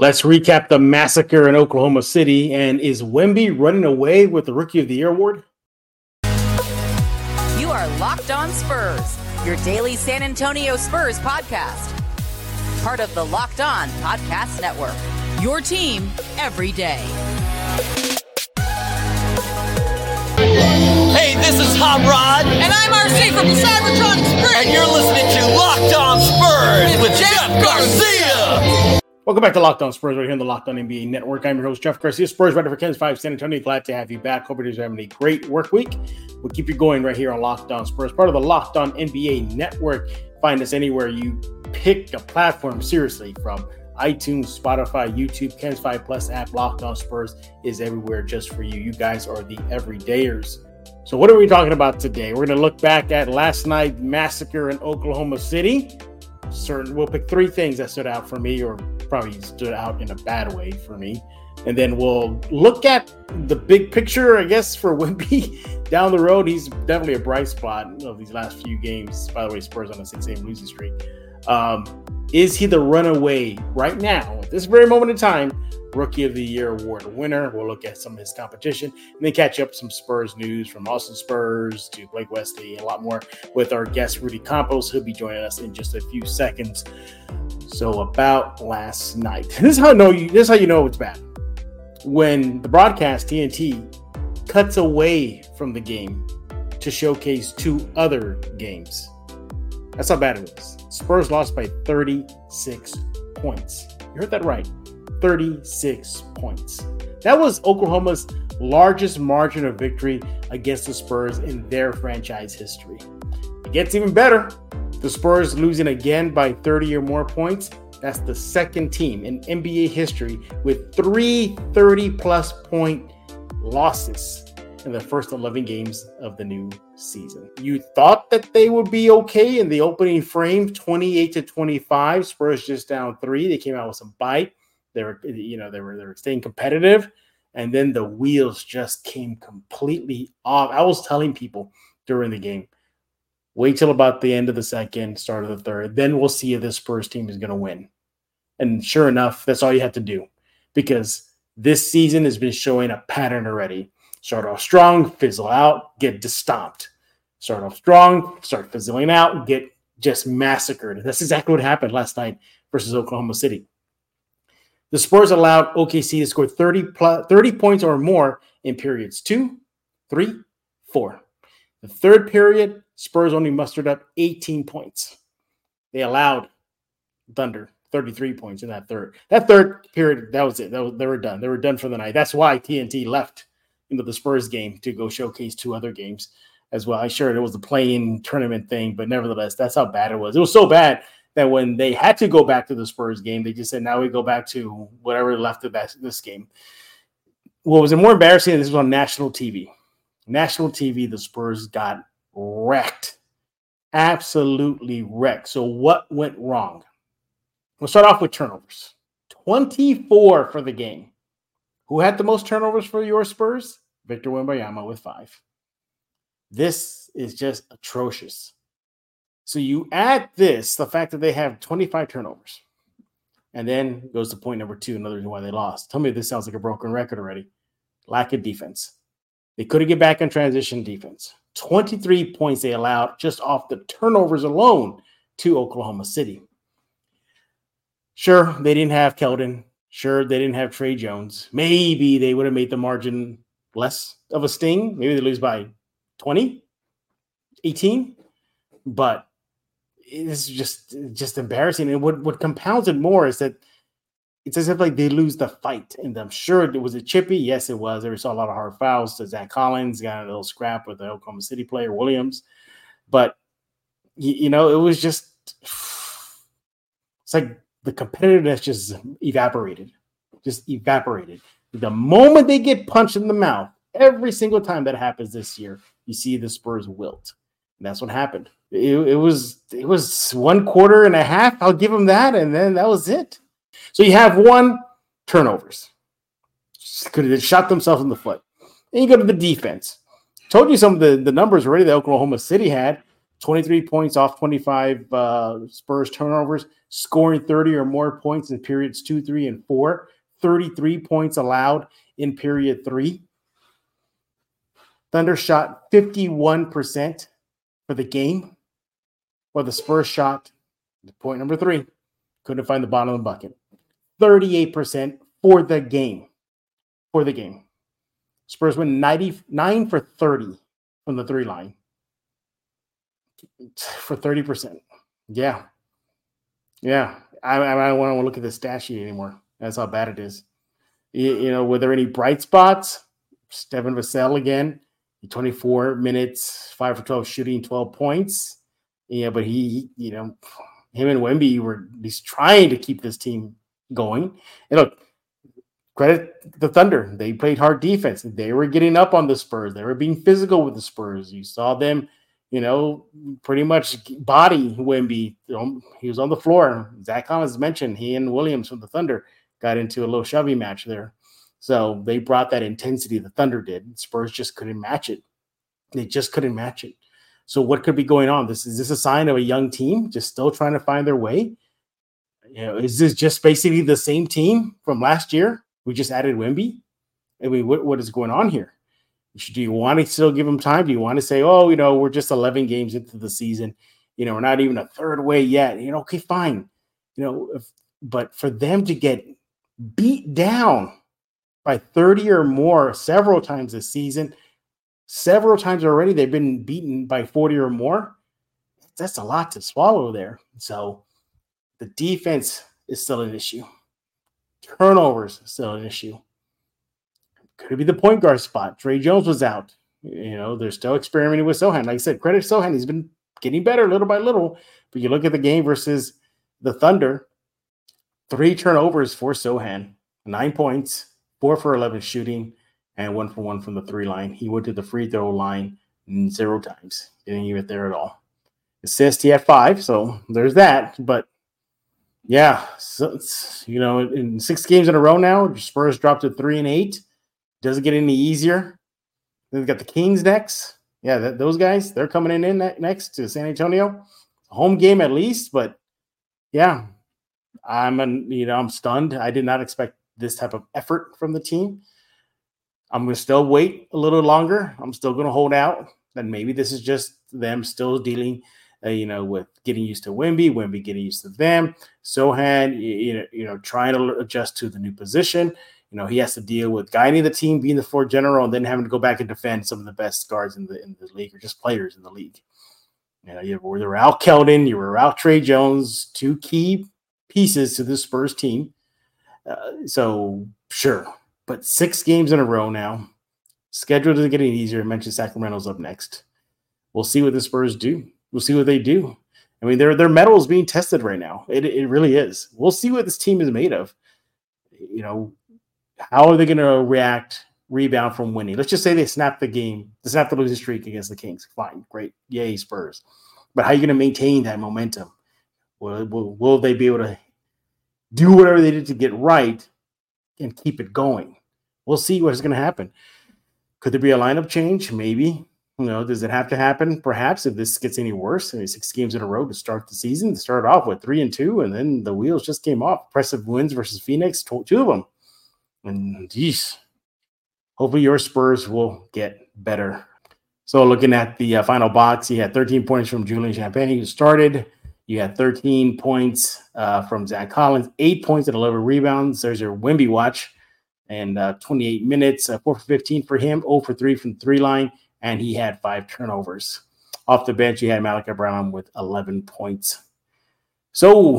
Let's recap the massacre in Oklahoma City. And is Wemby running away with the Rookie of the Year award? You are Locked On Spurs, your daily San Antonio Spurs podcast. Part of the Locked On Podcast Network. Your team every day. Hey, this is Hot Rod. And I'm RC from the Cybertron Experience. And you're listening to Locked On Spurs with Jeff Garcia. Welcome back to Locked On Spurs, right here on the Locked On NBA Network. I'm your host, Jeff Garcia, Spurs writer for KENS 5 San Antonio. Glad to have you back. Hope you're having a great work week. We'll keep you going right here on Locked On Spurs, part of the Locked On NBA Network. Find us anywhere you pick a platform seriously from iTunes, Spotify, YouTube, KENS 5 Plus app, Locked On Spurs is everywhere just for you. You guys are the everydayers. So, what are we talking about today? We're going to look back at last night's massacre in Oklahoma City certain we'll pick three things that stood out for me or probably stood out in a bad way for me. And then we'll look at the big picture i guess for Wemby down the road. He's definitely a bright spot of these last few games. By the way spurs on a six game losing streak um, is he the runaway right now at this very moment in time Rookie of the Year award winner. We'll look at some of his competition and then catch up some Spurs news from Austin Spurs to Blake Wesley and a lot more with our guest Rudy Campos. He'll be joining us in just a few seconds. So about last night. This is how know you this is how you know it's bad. When the broadcast TNT cuts away from the game to showcase two other games. That's how bad it was. Spurs lost by 36 points. You heard that right. 36 points. That was Oklahoma's largest margin of victory against the Spurs in their franchise history. It gets even better. The Spurs losing again by 30 or more points. That's the second team in NBA history with three 30 plus point losses in the first 11 games of the new season. You thought that they would be okay in the opening frame, 28 to 25. Spurs just down three. They came out with some bite. They were, you know, they were they were staying competitive, and then the wheels just came completely off. I was telling people during the game, wait till about the end of the second, start of the third, then we'll see if this Spurs team is going to win. And sure enough, that's all you have to do, because this season has been showing a pattern already. Start off strong, fizzle out, get destomped. Start off strong, start fizzling out, get just massacred. That's exactly what happened last night versus Oklahoma City. The Spurs allowed OKC to score 30, plus, 30 points or more in periods two, three, four. The third period, Spurs only mustered up 18 points. They allowed Thunder 33 points in that third. That third period, that was it. That was, they were done. They were done for the night. That's why TNT left into the Spurs game to go showcase two other games as well. I sure it was the playing tournament thing, but nevertheless, that's how bad it was. It was so bad that when they had to go back to the Spurs game, they just said, now we go back to whatever left of that, this game. What was it more embarrassing, this was on national TV. National TV, the Spurs got wrecked. Absolutely wrecked. So, what went wrong? We'll start off with turnovers 24 for the game. Who had the most turnovers for your Spurs? Victor Wembanyama with five. This is just atrocious. So you add this, the fact that they have 25 turnovers, and then goes to point number two, another reason why they lost. Tell me this sounds like a broken record already. Lack of defense. They couldn't get back in transition defense. 23 points they allowed just off the turnovers alone to Oklahoma City. Sure, they didn't have Keldon. Sure, they didn't have Tre Jones. Maybe they would have made the margin less of a sting. Maybe they lose by 20, 18. But it's just just embarrassing. And what what compounds it more is that it's as if like they lose the fight. And I'm sure it was a chippy. Yes, it was. There saw a lot of hard fouls. So Zach Collins got a little scrap with the Oklahoma City player Williams, but you, you know it was just it's like the competitiveness just evaporated, just evaporated. The moment they get punched in the mouth, every single time that happens this year, you see the Spurs wilt. And that's what happened it, it was it was one quarter and a half. I'll give them that, and then that was it. So you have one turnovers. Could have shot themselves in the foot. Then you go to the defense. Told you some of the, the numbers already that Oklahoma City had. 23 points off 25 uh, Spurs turnovers, scoring 30 or more points in periods two, three, and four, 33 points allowed in period three. Thunder shot 51% for the game, while the Spurs shot point number three, couldn't find the bottom of the bucket. 38% for the game. For the game. Spurs went 99 for 30 from the three line for 30%. Yeah. Yeah. I, I don't want to look at the stat sheet anymore. That's how bad it is. You, you know, were there any bright spots? Devin Vassell again, 24 minutes, 5 for 12 shooting, 12 points. Yeah, but he, you know, him and Wemby were he's trying to keep this team going. And look, credit the Thunder. They played hard defense. They were getting up on the Spurs. They were being physical with the Spurs. You saw them, you know, pretty much body know, he was on the floor. Zach Collins mentioned he and Williams from the Thunder got into a little shovey match there. So they brought that intensity the Thunder did. Spurs just couldn't match it. They just couldn't match it. So what could be going on? This is this a sign of a young team just still trying to find their way? You know, is this just basically the same team from last year? We just added Wimby. I mean, what, what is going on here? Do you want to still give them time? Do you want to say, oh, you know, we're just 11 games into the season, you know, we're not even a third way yet. You know, okay, fine. You know, if, but for them to get beat down by 30 or more several times this season, several times already, they've been beaten by 40 or more. That's a lot to swallow there. So the defense is still an issue. Turnovers still an issue. Could it be the point guard spot? Tre Jones was out. You know, they're still experimenting with Sochan. Like I said, credit Sochan. He's been getting better little by little. But you look at the game versus the Thunder, three turnovers for Sochan, nine points, four for 11 shooting, and one for one from the three line. He went to the free throw line zero times, didn't even get there at all. Assist, he had five, so there's that. But yeah, so you know, in six games in a row now, Spurs dropped to three and eight. Doesn't get any easier. Then we got the Kings next. Yeah, those guys, they're coming in, in next to San Antonio. Home game at least, but yeah, I'm an, you know, I'm stunned. I did not expect this type of effort from the team. I'm going to still wait a little longer. I'm still going to hold out. And maybe this is just them still dealing, uh, you know, with getting used to Wimby, Wimby getting used to them. Sochan, you know, you know, trying to adjust to the new position. You know, he has to deal with guiding the team, being the floor general, and then having to go back and defend some of the best guards in the in the league or just players in the league. You know, you were out Keldon, you were out Tre Jones, two key pieces to the Spurs team. Uh, so sure, but six games in a row now. Schedule doesn't get any easier. I mentioned Sacramento's up next. We'll see what the Spurs do. We'll see what they do. I mean, their their metal is being tested right now. It, it really is. We'll see what this team is made of. You know, how are they going to react, rebound from winning? Let's just say they snap the game, they snap the losing streak against the Kings. Fine, great, yay Spurs. But how are you going to maintain that momentum? Will, will, will they be able to do whatever they did to get right and keep it going? We'll see what's going to happen. Could there be a lineup change? Maybe. You know, does it have to happen? Perhaps if this gets any worse, I mean, six games in a row to start the season, started off with three and two, and then the wheels just came off. Impressive wins versus Phoenix, two of them. And geez, hopefully your Spurs will get better. So looking at the uh, final box, he had 13 points from Julian Champagnie who started. You had 13 points uh, from Zach Collins, eight points and 11 rebounds. There's your Wimby watch, and uh, 28 minutes, uh, four for 15 for him, 0 for three from three line, and he had five turnovers. Off the bench, you had Malaki Branham with 11 points. So,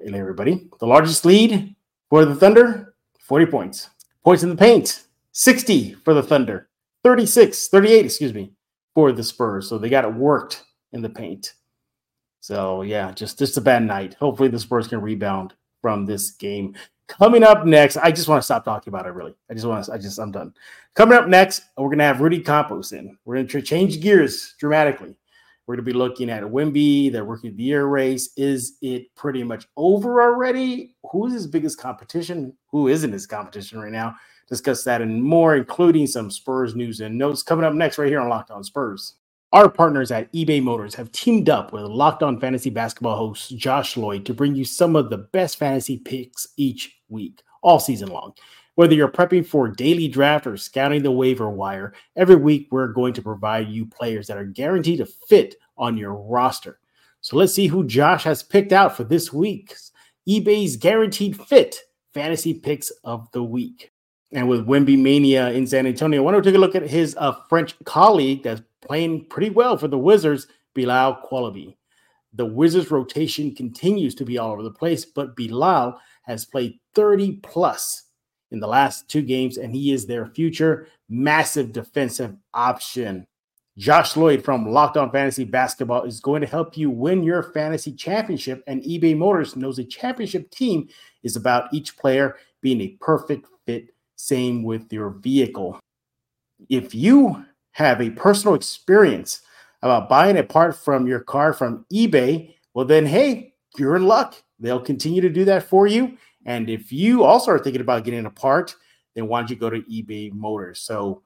hey everybody, the largest lead for the Thunder 40 points. Points in the paint, 60 for the Thunder, 36, 38, excuse me, for the Spurs. So they got it worked in the paint. So yeah, just just a bad night. Hopefully the Spurs can rebound from this game. Coming up next, I just want to stop talking about it. Really, I just want to. I just I'm done. Coming up next, we're gonna have Rudy Campos in. We're gonna change gears dramatically. We're going to be looking at Wimby, their rookie of the year race. Is it pretty much over already? Who's his biggest competition? Who isn't his competition right now? Discuss that and more, including some Spurs news and notes coming up next right here on Locked On Spurs. Our partners at eBay Motors have teamed up with Locked On Fantasy Basketball host Josh Lloyd to bring you some of the best fantasy picks each week, all season long. Whether you're prepping for daily draft or scouting the waiver wire, every week we're going to provide you players that are guaranteed to fit on your roster. So let's see who Josh has picked out for this week's eBay's Guaranteed Fit Fantasy Picks of the Week. And with Wemby Mania in San Antonio, I want to take a look at his uh, French colleague that's playing pretty well for the Wizards, Bilal Coulibaly. The Wizards rotation continues to be all over the place, but Bilal has played 30 plus in the last two games, and he is their future massive defensive option. Josh Lloyd from Locked On Fantasy Basketball is going to help you win your fantasy championship, and eBay Motors knows a championship team is about each player being a perfect fit. Same with your vehicle. If you have a personal experience about buying a part from your car from eBay, well, then, hey, you're in luck. They'll continue to do that for you. And if you also are thinking about getting a part, then why don't you go to eBay Motors? So,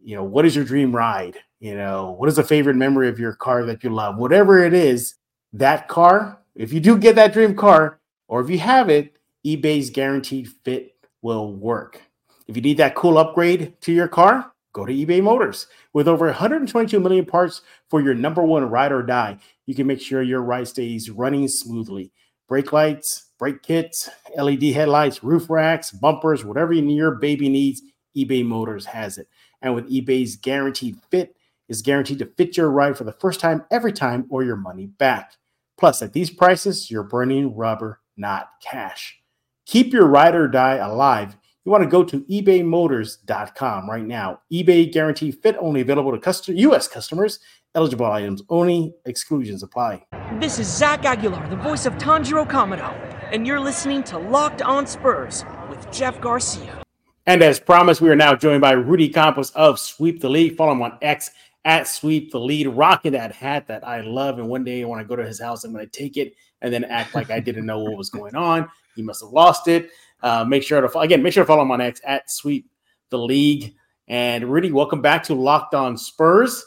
you know, what is your dream ride? You know, what is a favorite memory of your car that you love? Whatever it is, that car, if you do get that dream car, or if you have it, eBay's guaranteed fit will work. If you need that cool upgrade to your car, go to eBay Motors. With over 122 million parts for your number one ride or die, you can make sure your ride stays running smoothly. Brake lights, brake kits, LED headlights, roof racks, bumpers, whatever your baby needs, eBay Motors has it. And with eBay's guaranteed fit, is guaranteed to fit your ride for the first time every time or your money back. Plus, at these prices, you're burning rubber, not cash. Keep your ride or die alive you want to go to ebaymotors.com right now. eBay guarantee fit only available to custom, U.S. customers. Eligible items only. Exclusions apply. This is Zach Aguilar, the voice of Tanjiro Kamado, and you're listening to Locked On Spurs with Jeff Garcia. And as promised, we are now joined by Rudy Campos of Sweep the League. Follow him on X at Sweep the League, rocking that hat that I love. And one day when I go to his house, I'm going to take it and then act like I didn't know what was going on. He must have lost it. Uh, make sure to again, make sure to follow him on X at Sweep the League. And Rudy, welcome back to Locked On Spurs.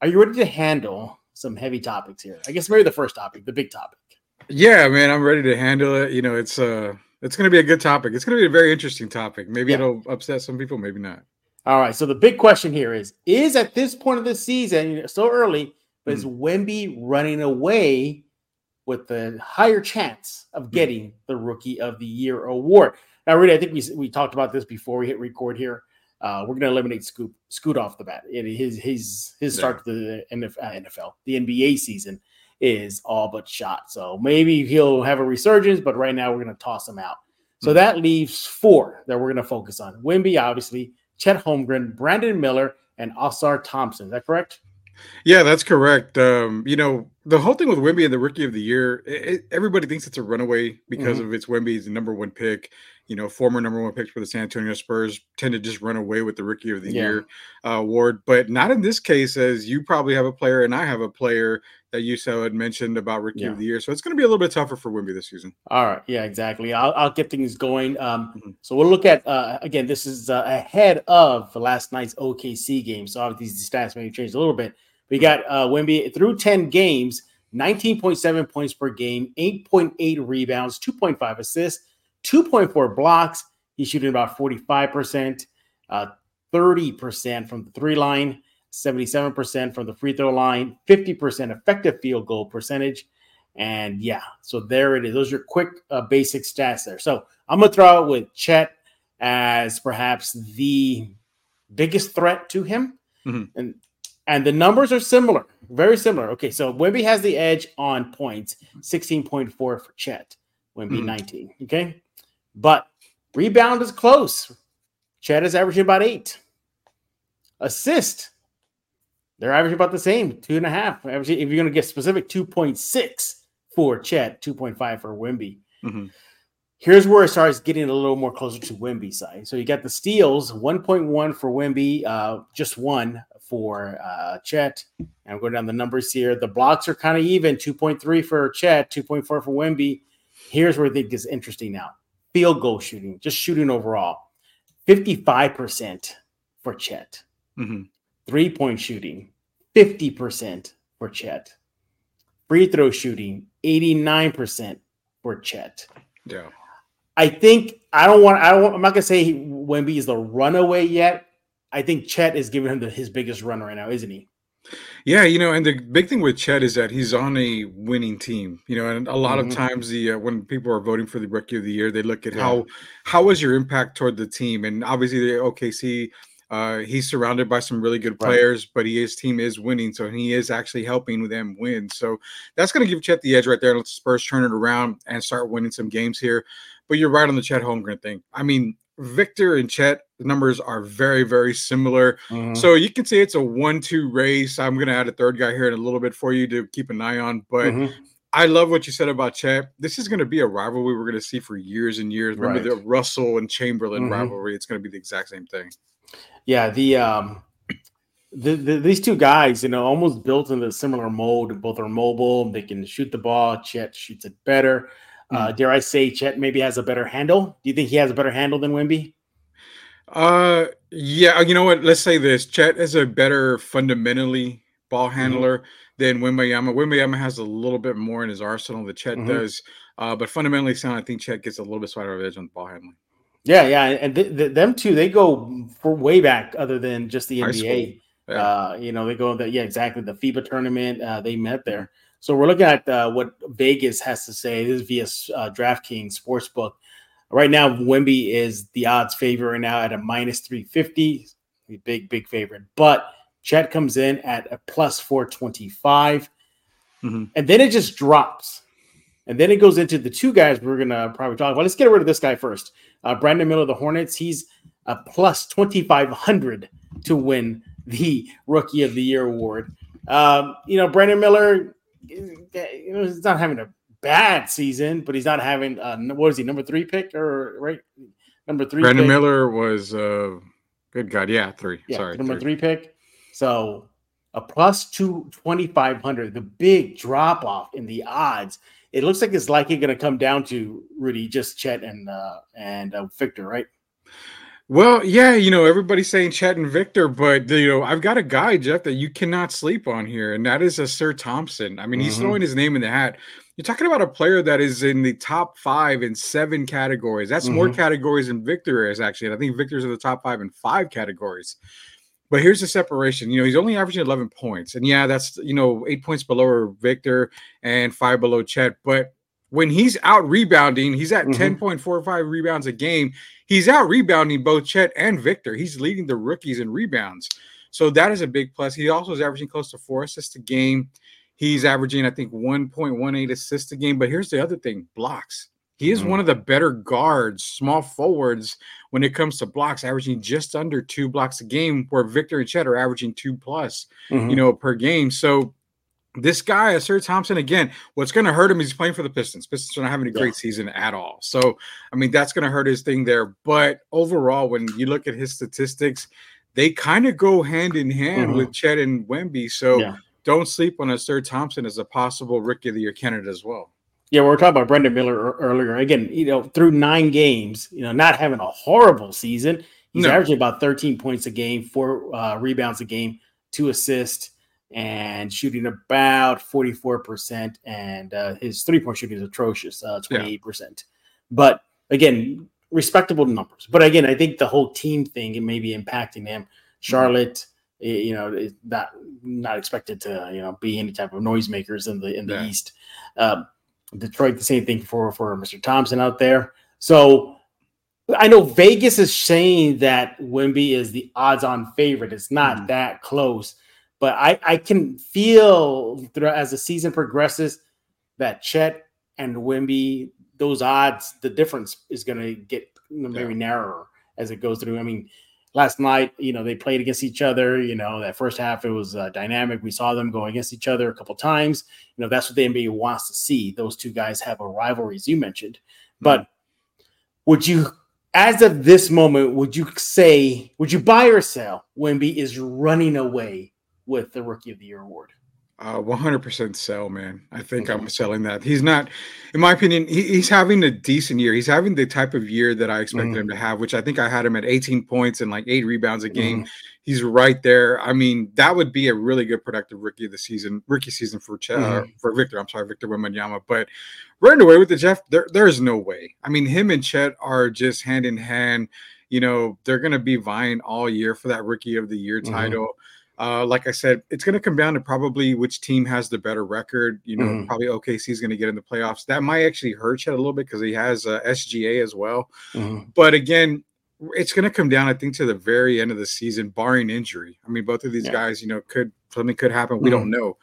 Are you ready to handle some heavy topics here? I guess maybe the first topic, the big topic. Yeah, man, I'm ready to handle it. You know, it's uh it's going to be a good topic. It's going to be a very interesting topic. Maybe yeah. it'll upset some people, maybe not. All right. So the big question here is: Is at this point of the season, you know, so early, but mm. is Wemby running away with the higher chance of hmm. getting the Rookie of the Year award. Now, really, I think we, we talked about this before we hit record here. Uh, we're going to eliminate Scoot Scoot off the bat. It, his his his start to the NFL, uh, the NBA season is all but shot. So maybe he'll have a resurgence, but right now we're going to toss him out. So mm-hmm. that leaves four that we're going to focus on: Wemby, obviously, Chet Holmgren, Brandon Miller, and Ausar Thompson. Is that correct? Yeah, that's correct. Um, you know, the whole thing with Wimby and the Rookie of the Year, it, everybody thinks it's a runaway because mm-hmm. of its Wimby's number one pick. You know, former number one picks for the San Antonio Spurs tend to just run away with the Rookie of the yeah. Year uh, award, but not in this case, as you probably have a player and I have a player that you so had mentioned about Rookie yeah. of the Year. So it's going to be a little bit tougher for Wimby this season. All right, yeah, exactly. I'll, I'll get things going. Um, mm-hmm. So we'll look at uh, again. This is uh, ahead of last night's OKC game, so obviously the stats may have changed a little bit. We got uh, Wemby through 10 games, 19.7 points per game, 8.8 rebounds, 2.5 assists, 2.4 blocks. He's shooting about 45%, uh, 30% from the three line, 77% from the free throw line, 50% effective field goal percentage. And yeah, so there it is. Those are quick, uh, basic stats there. So I'm going to throw out with Chet as perhaps the biggest threat to him. Mm-hmm. And and the numbers are similar, very similar. Okay, so Wimby has the edge on points, 16.4 for Chet, Wemby mm 19. Okay, but rebound is close. Chet is averaging about eight. Assist, they're averaging about the same, two and a half. if you're going to get specific, 2.6 for Chet, 2.5 for Wimby. Mm-hmm. Here's where it starts getting a little more closer to Wemby side. So you got the steals, 1.1 for Wimby, uh, just one for uh, Chet. And I'm going down the numbers here. The blocks are kind of even 2.3 for Chet, 2.4 for Wimby. Here's where I think is interesting now field goal shooting, just shooting overall 55% for Chet. Mm-hmm. Three point shooting, 50% for Chet. Free throw shooting, 89% for Chet. Yeah. I think I don't want. I don't. I'm not gonna say he, Wemby is the runaway yet. I think Chet is giving him the, his biggest run right now, isn't he? Yeah, you know, and the big thing with Chet is that he's on a winning team. You know, and a lot Mhm. of times the uh, when people are voting for the rookie of the year, they look at Yeah. how how was your impact toward the team, and obviously the OKC. Uh, he's surrounded by some really good Right. players, but he, his team is winning, so he is actually helping them win. So that's going to give Chet the edge right there. Let the Spurs turn it around and start winning some games here. But you're right on the Chet Holmgren thing. I mean, Victor and Chet the numbers are very, very similar. Mm-hmm. So you can say it's a one-two race. I'm going to add a third guy here in a little bit for you to keep an eye on. But Mhm. I love what you said about Chet. This is going to be a rivalry we're going to see for years and years. Remember Right. the Russell and Chamberlain Mhm. rivalry? It's going to be the exact same thing. Yeah, the um, the, the these two guys, you know, almost built in a similar mold. Both are mobile. They can shoot the ball. Chet shoots it better. Uh, dare I say, Chet maybe has a better handle? Do you think he has a better handle than Wimby? Uh, yeah. You know what? Let's say this: Chet is a better fundamentally ball handler Mm-hmm. handler than Wimbayama. Wimbayama has a little bit more in his arsenal that Chet Mhm. does. Uh, but fundamentally sound, I think Chet gets a little bit slight of edge on the ball handling. Yeah, yeah, and th- th- them two they go for way back, other than just the NBA. Yeah. Uh, you know, they go that yeah, exactly. The FIBA tournament, uh, they met there. So we're looking at uh, what Vegas has to say. This is via uh, DraftKings Sportsbook. Right now, Wimby is the odds favorite right now at a minus 350. Big, big favorite. But Chet comes in at a plus 425. Mhm. And then it just drops. And then it goes into the two guys we're going to probably talk about. Let's get rid of this guy first. Uh, Brandon Miller, the Hornets, he's a plus 2,500 to win the Rookie of the Year award. Um, you know, Brandon Miller, he's not having a bad season, but he's not having, uh, what is he, number three pick or right? Number three. Brandon pick? Miller was uh good God, yeah, three. Yeah, Sorry, number three. three pick. So a plus two twenty five hundred. The big drop off in the odds. It looks like it's likely going to come down to Rudy, just Chet and uh, and uh, Victor, right? Well, yeah, you know, everybody's saying Chet and Victor, but you know, I've got a guy, Jeff, that you cannot sleep on here, and that is Ausar Thompson. I mean, he's Mhm. throwing his name in the hat. You're talking about a player that is in the top five in seven categories. That's more Mhm. categories than Victor is actually. And I think Victor's in the top five in five categories. But here's the separation. You know, he's only averaging 11 points. And yeah, that's, you know, eight points below Victor and five below Chet. But when he's out rebounding, he's at Mhm. 10.45 rebounds a game. He's out rebounding both Chet and Victor. He's leading the rookies in rebounds. So that is a big plus. He also is averaging close to four assists a game. He's averaging, I think, 1.18 assists a game. But here's the other thing blocks. He is Mhm. one of the better guards, small forwards, when it comes to blocks, averaging just under two blocks a game, where Victor and Chet are averaging two plus, Mm-hmm. you know, per game. So this guy, Sir Thompson, again, what's going to hurt him is he's playing for the Pistons. Pistons are not having a great Yeah. season at all. So, I mean, that's going to hurt his thing there. But overall, when you look at his statistics, they kind of go hand in hand Mhm. with Chet and Wemby. So Yeah. don't sleep on Ausar Thompson as a possible rookie of the year candidate as well. Yeah, we were talking about Brandon Miller earlier. Again, you know, through nine games, you know, not having a horrible season. He's No. averaging about 13 points a game, four uh, rebounds a game, two assists, and shooting about 44%. And uh, his three point shooting is atrocious, uh, 28%. But again, respectable numbers. But again, I think the whole team thing it may be impacting him. Charlotte, i- you know, is not not expected to you know be any type of noisemakers in the in the Yeah. East. Um, Detroit, the same thing for for Mr. Thompson out there. So I know Vegas is saying that Wimby is the odds-on favorite. It's not Mhm. that close, but I I can feel throughout as the season progresses that Chet and Wimby, those odds, the difference is going to get maybe narrower as it goes through. I mean, last night, you know, they played against each other. You know, that first half it was uh, dynamic. We saw them go against each other a couple times. You know, that's what the NBA wants to see. Those two guys have a rivalry, as you mentioned. But would you, as of this moment, would you say, would you buy or sell Wimby is running away with the Rookie of the Year award? Uh, 100% sell, man. I think I'm selling that. He's not, in my opinion, he, he's having a decent year. He's having the type of year that I expected Mhm. him to have, which I think I had him at 18 points and like eight rebounds a game. Mhm. He's right there. I mean, that would be a really good productive rookie of the season, rookie season for Ch- uh, Mhm. for Victor. I'm sorry, Victor Wembanyama. But running away with the Jeff, there, there's no way. I mean, him and Chet are just hand in hand. You know, they're going to be vying all year for that rookie of the year Mhm. title. Uh, like I said, it's going to come down to probably which team has the better record. You know, Mhm. probably OKC is going to get in the playoffs. That might actually hurt Chet a little bit because he has uh, SGA as well. Mhm. But again, it's going to come down, I think, to the very end of the season, barring injury. I mean, both of these Yeah. guys, you know, could something could happen. We don't know.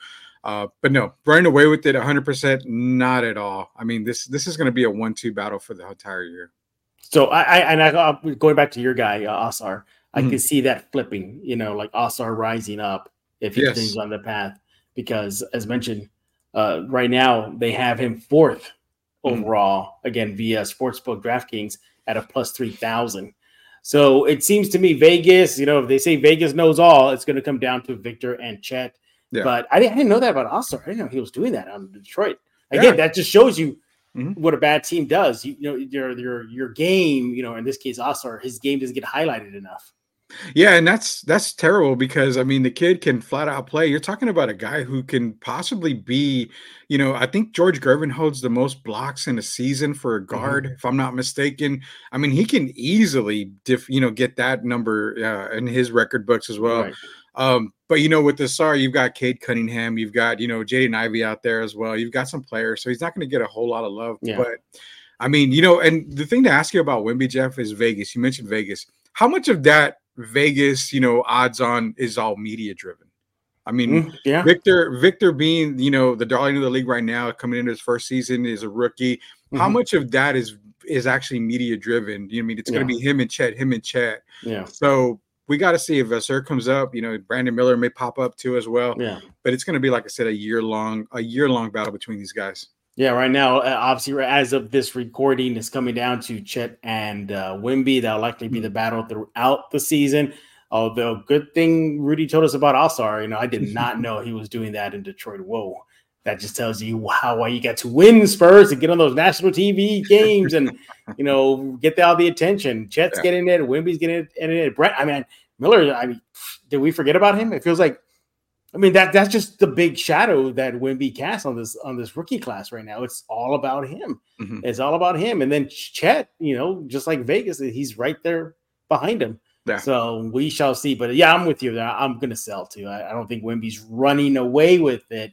Uh, but no, running away with it 100%, not at all. I mean, this this is going to be a one-two battle for the entire year. So I, I and I uh, going back to your guy uh, Ausar, I Mhm. can see that flipping. You know, like Ausar rising up if he Yes. continues on the path, because as mentioned, uh, right now they have him fourth Mhm. overall again via Sportsbook DraftKings at a plus three thousand. So it seems to me Vegas, you know, if they say Vegas knows all, it's going to come down to Victor and Chet. Yeah. But I didn't, I didn't know that about Ausar. I didn't know he was doing that on Detroit. Again, that just shows you Mhm. what a bad team does. You, you know, your your your game, you know, in this case, Ausar, his game doesn't get highlighted enough. Yeah, and that's that's terrible because I mean the kid can flat out play. You're talking about a guy who can possibly be, you know, I think George Gervin holds the most blocks in a season for a guard, if I'm not mistaken. I mean, he can easily, diff, you know, get that number uh, in his record books as well. Right. Um, but you know, with the SAR, you've got Cade Cunningham, you've got you know Jaden Ivey out there as well. You've got some players, so he's not going to get a whole lot of love. Yeah. But I mean, you know, and the thing to ask you about Wimby Jeff is Vegas. You mentioned Vegas. How much of that Vegas, you know, odds on is all media driven? I mean, Mm, yeah. Victor, Victor being, you know, the darling of the league right now, coming into his first season is a rookie. How Mhm. much of that is is actually media driven? You know, I mean, it's going to be him and Chet, him and Chet. Yeah. So we got to see if Vassar comes up. You know, Brandon Miller may pop up too as well. Yeah. But it's going to be, like I said, a year long, a year long battle between these guys. Yeah, right now, uh, obviously, as of this recording, it's coming down to Chet and uh, Wimby. That'll likely be the battle throughout the season. Although, good thing Rudy told us about Ausar. You know, I did not know he was doing that in Detroit. Whoa, that just tells you how why you got to win Spurs and get on those national TV games and you know get all the attention. Chet's Yeah. getting it, Wimby's getting it, and it. Brent, I mean, Miller. I mean, did we forget about him? It feels like I mean that that's just the big shadow that Wimby casts on this on this rookie class right now. It's all about him. Mhm. It's all about him. And then Chet, you know, just like Vegas, he's right there behind him. Yeah. So we shall see. But yeah, I'm with you. there. I'm gonna sell too. I, I don't think Wimby's running away with it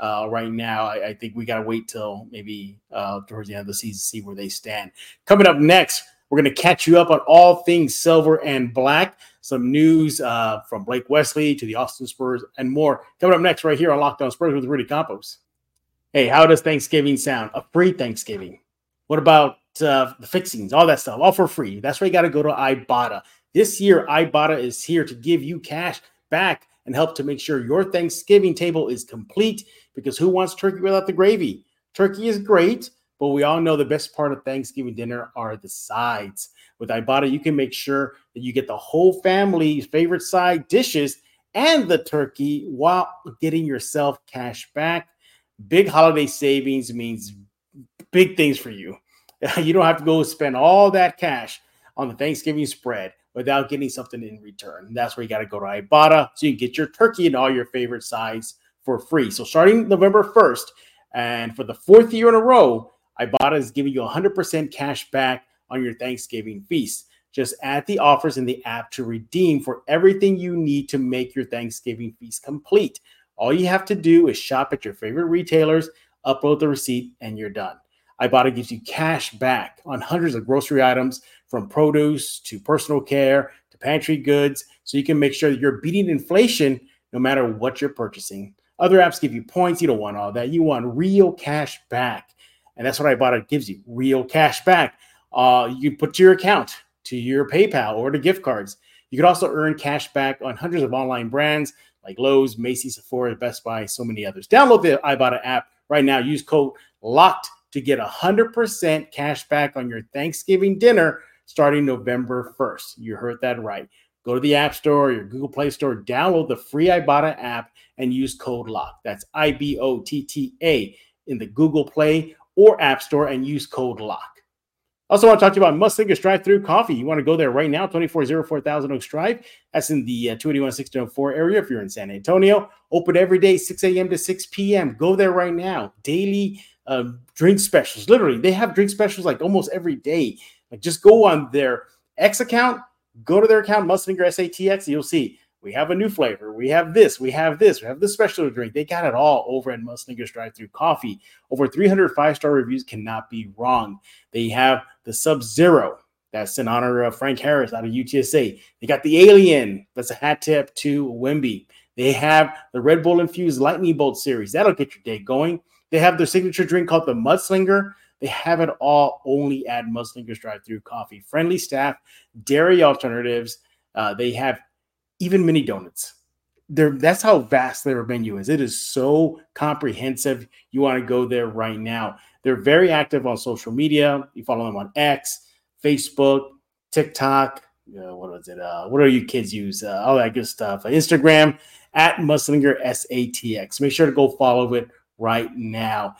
uh, right now. I, I think we gotta wait till maybe uh, towards the end of the season, to see where they stand. Coming up next, we're gonna catch you up on all things silver and black some news uh, from Blake Wesley to the Austin Spurs and more. Coming up next, right here on Locked On Spurs with Rudy Campos. Hey, how does Thanksgiving sound? A free Thanksgiving. What about uh, the fixings, all that stuff, all for free? That's why you got to go to Ibotta. This year, Ibotta is here to give you cash back and help to make sure your Thanksgiving table is complete because who wants turkey without the gravy? Turkey is great, but we all know the best part of Thanksgiving dinner are the sides. With Ibotta, you can make sure that you get the whole family's favorite side dishes and the turkey while getting yourself cash back. Big holiday savings means big things for you. You don't have to go spend all that cash on the Thanksgiving spread without getting something in return. That's where you got to go to Ibotta so you can get your turkey and all your favorite sides for free. So starting November 1st, and for the fourth year in a row, Ibotta is giving you 100% cash back on your Thanksgiving feast. Just add the offers in the app to redeem for everything you need to make your Thanksgiving feast complete. All you have to do is shop at your favorite retailers, upload the receipt, and you're done. Ibotta gives you cash back on hundreds of grocery items from produce to personal care to pantry goods so you can make sure that you're beating inflation no matter what you're purchasing. Other apps give you points. You don't want all that. You want real cash back. And that's what Ibotta gives you real cash back. Uh, you put to your account, to your PayPal, or to gift cards. You could also earn cash back on hundreds of online brands like Lowe's, Macy's, Sephora, Best Buy, so many others. Download the Ibotta app right now. Use code LOCKED to get 100% cash back on your Thanksgiving dinner starting November 1st. You heard that right. go to the App Store or your Google Play Store, download the free Ibotta app, and use code LOCK. That's I B O T T A in the Google Play or App Store and use code LOCK. Also, want to talk to you about Mudslinger's Drive Through Coffee. You want to go there right now, 2404 Thousand Oaks Drive. That's in the uh, 281 area if you're in San Antonio. Open every day, 6 a.m. to 6 p.m. Go there right now. Daily uh, drink specials. Literally, they have drink specials like almost every day. Like just go on their X account, go to their account, Mudslinger SATX, you'll see we have a new flavor. We have this. We have this. We have this special drink. They got it all over at Mudslinger's Drive Through Coffee. Over 300 five star reviews cannot be wrong. They have the Sub Zero. That's in honor of Frank Harris out of UTSA. They got the Alien. That's a hat tip to Wimby. They have the Red Bull infused Lightning Bolt series. That'll get your day going. They have their signature drink called the Mudslinger. They have it all only at Mudslinger's Drive Through Coffee. Friendly staff, dairy alternatives. Uh, they have even mini donuts. They're, that's how vast their menu is. It is so comprehensive. You want to go there right now. They're very active on social media. You follow them on X, Facebook, TikTok. Uh, what was it? Uh, what do you kids use? Uh, all that good stuff. Instagram at Mudslinger SATX. Make sure to go follow it right now.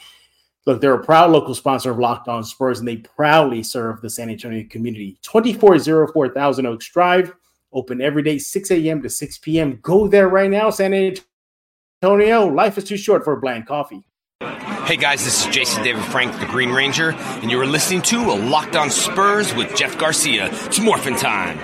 Look, they're a proud local sponsor of Locked On Spurs, and they proudly serve the San Antonio community. 2404 Thousand Oaks Drive. Open every day, 6 a.m. to 6 p.m. Go there right now, San Antonio. Life is too short for a bland coffee. Hey guys, this is Jason David Frank, the Green Ranger, and you are listening to a Locked On Spurs with Jeff Garcia. It's morphin' time.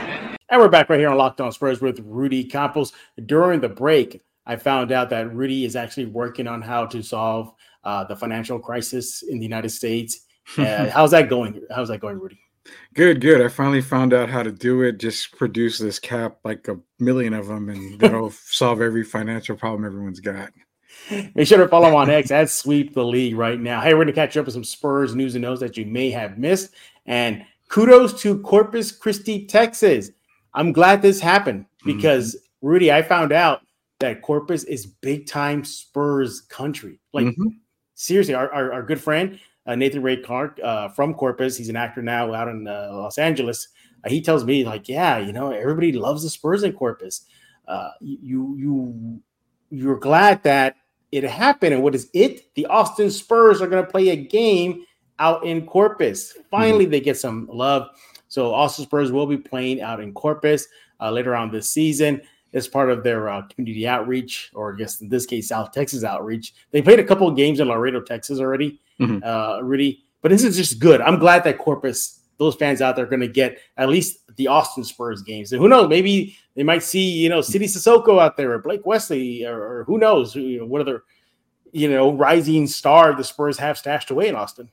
And we're back right here on Locked On Spurs with Rudy Campos. During the break, I found out that Rudy is actually working on how to solve uh, the financial crisis in the United States. Uh, how's that going? How's that going, Rudy? Good, good. I finally found out how to do it. Just produce this cap, like a million of them, and that'll solve every financial problem everyone's got. Make sure to follow on X at Sweep the League right now. Hey, we're going to catch up with some Spurs news and notes that you may have missed. And kudos to Corpus Christi, Texas. I'm glad this happened because, mm-hmm. Rudy, I found out that Corpus is big time Spurs country. Like, mm-hmm. seriously, our, our, our, good friend, uh, Nathan Ray Clark uh, from Corpus. He's an actor now out in uh, Los Angeles. Uh, he tells me like, yeah, you know, everybody loves the Spurs in Corpus. Uh, you you you're glad that it happened. And what is it? The Austin Spurs are going to play a game out in Corpus. Finally, mm-hmm. they get some love. So Austin Spurs will be playing out in Corpus uh, later on this season as part of their uh, community outreach, or I guess in this case, South Texas outreach. They played a couple of games in Laredo, Texas already mm-hmm. uh, really. But this is just good. I'm glad that Corpus, those fans out there, are going to get at least the Austin Spurs games. And who knows? Maybe they might see you know Sidy Cissoko out there, or Blake Wesley, or, or who knows? You know, what other you know rising star the Spurs have stashed away in Austin.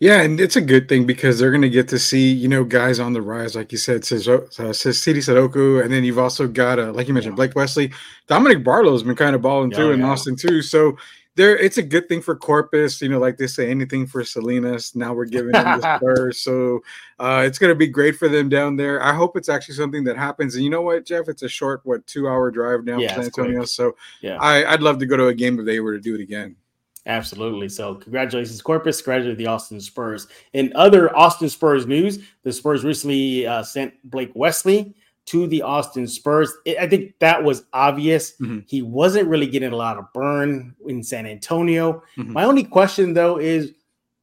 Yeah, and it's a good thing because they're going to get to see, you know, guys on the rise, like you said, says uh, Sidy Cissoko, and then you've also got, uh, like you mentioned, Blake Wesley. Dominic Barlow's been kind of balling yeah, too in. Austin too. So there it's a good thing for Corpus, you know, like they say, anything for Salinas. Now we're giving them the Spurs, so uh, it's gonna be great for them down there. I hope it's actually something that happens. And you know what, Jeff? It's a short, what, two hour drive down yeah, San Antonio. Quick. So yeah, I, I'd love to go to a game if they were to do it again. Absolutely. So, congratulations, Corpus. Congratulations, the Austin Spurs. In other Austin Spurs news, the Spurs recently uh, sent Blake Wesley to the Austin Spurs. I think that was obvious. Mm-hmm. He wasn't really getting a lot of burn in San Antonio. Mm-hmm. My only question, though, is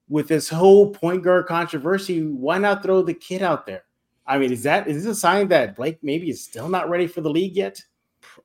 with this whole point guard controversy, why not throw the kid out there? I mean, is that is this a sign that Blake maybe is still not ready for the league yet?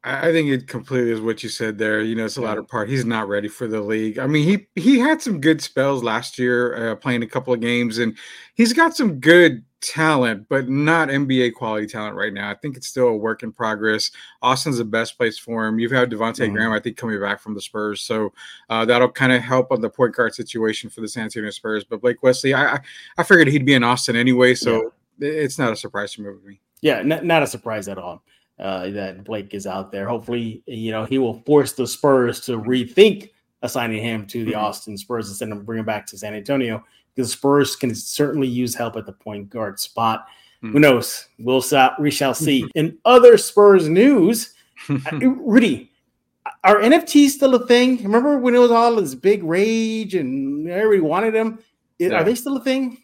I think it completely is what you said there. You know, it's a of part. He's not ready for the league. I mean, he he had some good spells last year, uh, playing a couple of games, and he's got some good talent, but not NBA quality talent right now. I think it's still a work in progress. Austin's the best place for him. You've had Devonte mm-hmm. Graham, I think, coming back from the Spurs, so uh, that'll kind of help on the point guard situation for the San Antonio Spurs. But Blake Wesley, I I figured he'd be in Austin anyway, so yeah. it's not a surprise to me. Yeah, n- not a surprise at all. Uh, that Blake is out there. Hopefully, you know he will force the Spurs to rethink assigning him to the mm-hmm. Austin Spurs instead of bringing him back to San Antonio the Spurs can certainly use help at the point guard spot. Mm. Who knows? We'll we shall see. In other Spurs news, uh, Rudy, are NFTs still a thing? Remember when it was all this big rage and everybody wanted them? Yeah. Are they still a thing?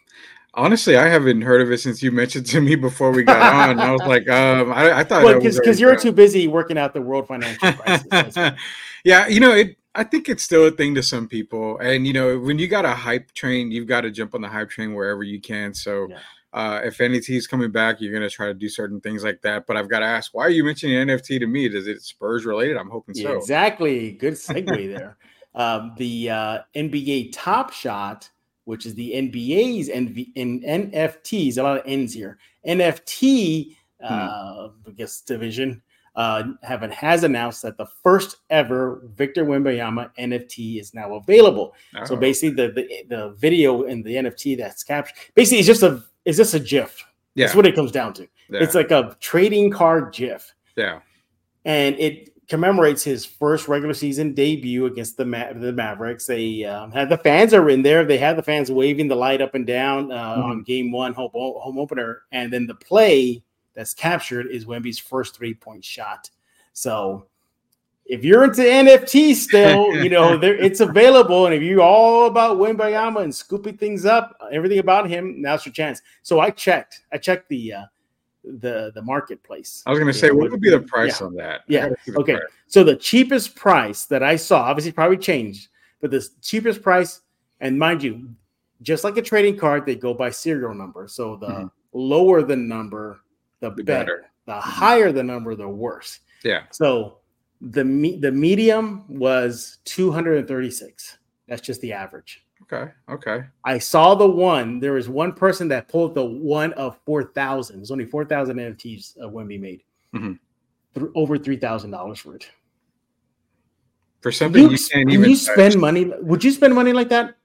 Honestly, I haven't heard of it since you mentioned to me before we got on. I was like, um, I, I thought well, because you're too busy working out the world financial crisis. yeah, you know, it. I think it's still a thing to some people, and you know, when you got a hype train, you've got to jump on the hype train wherever you can. So. Yeah. Uh, if NFT is coming back, you're going to try to do certain things like that. But I've got to ask, why are you mentioning NFT to me? Does it Spurs related? I'm hoping so. exactly. Good segue there. Um, the uh, NBA Top Shot which is the NBA's NV, in NFTs, a lot of N's here. NFT, hmm. uh, I guess division, uh, have has announced that the first ever Victor Wembanyama NFT is now available. Oh. So basically, the, the the video in the NFT that's captured, basically, it's just a it's just a GIF. Yeah. That's what it comes down to. Yeah. It's like a trading card GIF. Yeah. And it commemorates his first regular season debut against the Ma- the Mavericks. They um, had the fans are in there. They had the fans waving the light up and down uh, mm-hmm. on game one home, home opener, and then the play that's captured is Wemby's first three point shot. So if you're into NFT still, you know there it's available, and if you're all about Wembyama and scooping things up, everything about him, now's your chance. So I checked. I checked the. Uh, the the marketplace. I was going to say, what would be the price yeah. on that? Yeah. Okay. Price. So the cheapest price that I saw, obviously, probably changed, but the cheapest price, and mind you, just like a trading card, they go by serial number. So the mm-hmm. lower the number, the, the better. better. The mm-hmm. higher the number, the worse. Yeah. So the me- the medium was 236. That's just the average. Okay. Okay. I saw the one. There was one person that pulled the one of four thousand. There's only four thousand NFTs uh, Wemby made. Mm-hmm. Th- over three thousand dollars for it. For something you, you can't even you spend money. Would you spend money like that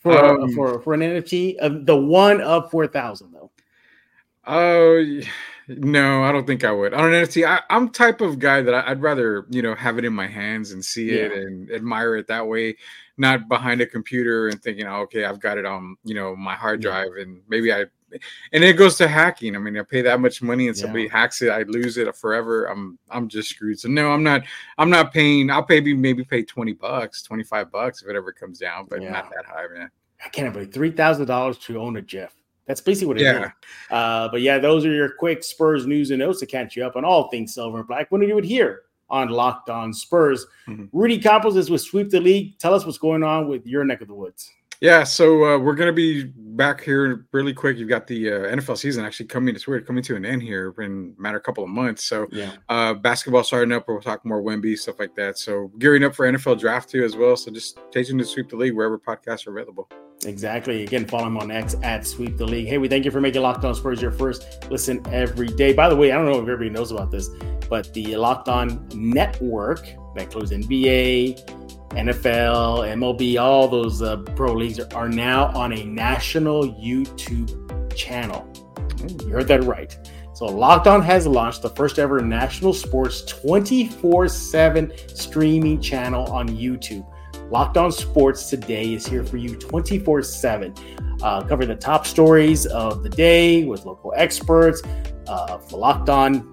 for uh, um, for for an NFT? Uh, the one of four thousand though. Oh. Uh, no, I don't think I would. On an NFT, I, am type of guy that I, would rather you know have it in my hands and see yeah. it and admire it that way, not behind a computer and thinking, oh, okay, I've got it on you know my hard drive and maybe I. And it goes to hacking. I mean, I pay that much money and somebody yeah. hacks it, I lose it forever. I'm I'm just screwed. So no, I'm not. I'm not paying. I'll pay maybe pay twenty bucks, twenty five bucks if it ever comes down, but yeah. not that high, man. I can't believe three thousand dollars to own a GIF. That's basically what it yeah. is. Uh, but yeah, those are your quick Spurs news and notes to catch you up on all things silver and black. When we do it here on Locked On Spurs. Mm-hmm. Rudy Campos is with Sweep the League. Tell us what's going on with your neck of the woods. Yeah, so uh, we're going to be back here really quick. You've got the uh, NFL season actually coming. It's weird coming to an end here in a matter of couple of months. So yeah. uh, basketball starting up. We'll talk more Wemby stuff like that. So gearing up for NFL draft too as well. So just tuned to Sweep the League wherever podcasts are available. Exactly. Again, follow him on X at Sweep the League. Hey, we thank you for making Locked On Spurs your first listen every day. By the way, I don't know if everybody knows about this, but the Locked On Network that includes NBA, NFL, MLB, all those uh, pro leagues are, are now on a national YouTube channel. You heard that right. So Locked On has launched the first ever national sports 24 7 streaming channel on YouTube. Locked On Sports today is here for you 24 uh, 7, covering the top stories of the day with local experts, uh, the Locked On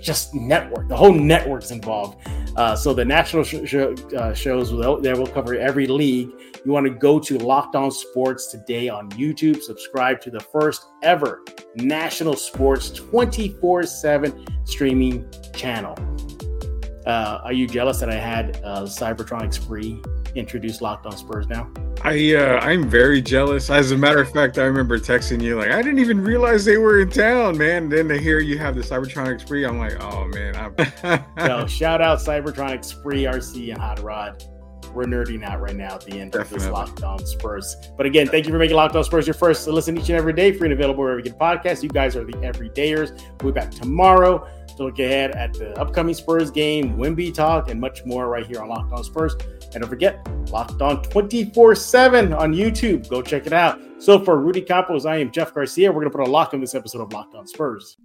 just network. The whole network's involved. Uh, so the national sh- sh- uh, shows will, they will cover every league. You want to go to Locked On Sports today on YouTube. Subscribe to the first ever national sports 24 7 streaming channel. Uh, are you jealous that I had uh, Cybertronic Spree introduce Locked On Spurs now? I uh, I'm very jealous. As a matter of fact, I remember texting you like I didn't even realize they were in town, man. then to hear you have the Cybertronic Spree, I'm like, oh man. so shout out Cybertronic Spree RC and Hot Rod. We're nerding out right now at the end Definitely. of this Locked On Spurs. But again, thank you for making Locked On Spurs your first to listen each and every day, free and available wherever you get podcasts. You guys are the everydayers. We'll be back tomorrow to look ahead at the upcoming Spurs game, Wemby talk, and much more right here on Locked On Spurs. And don't forget, Locked On 24 7 on YouTube. Go check it out. So for Rudy Campos, I am Jeff Garcia. We're going to put a lock on this episode of Locked On Spurs.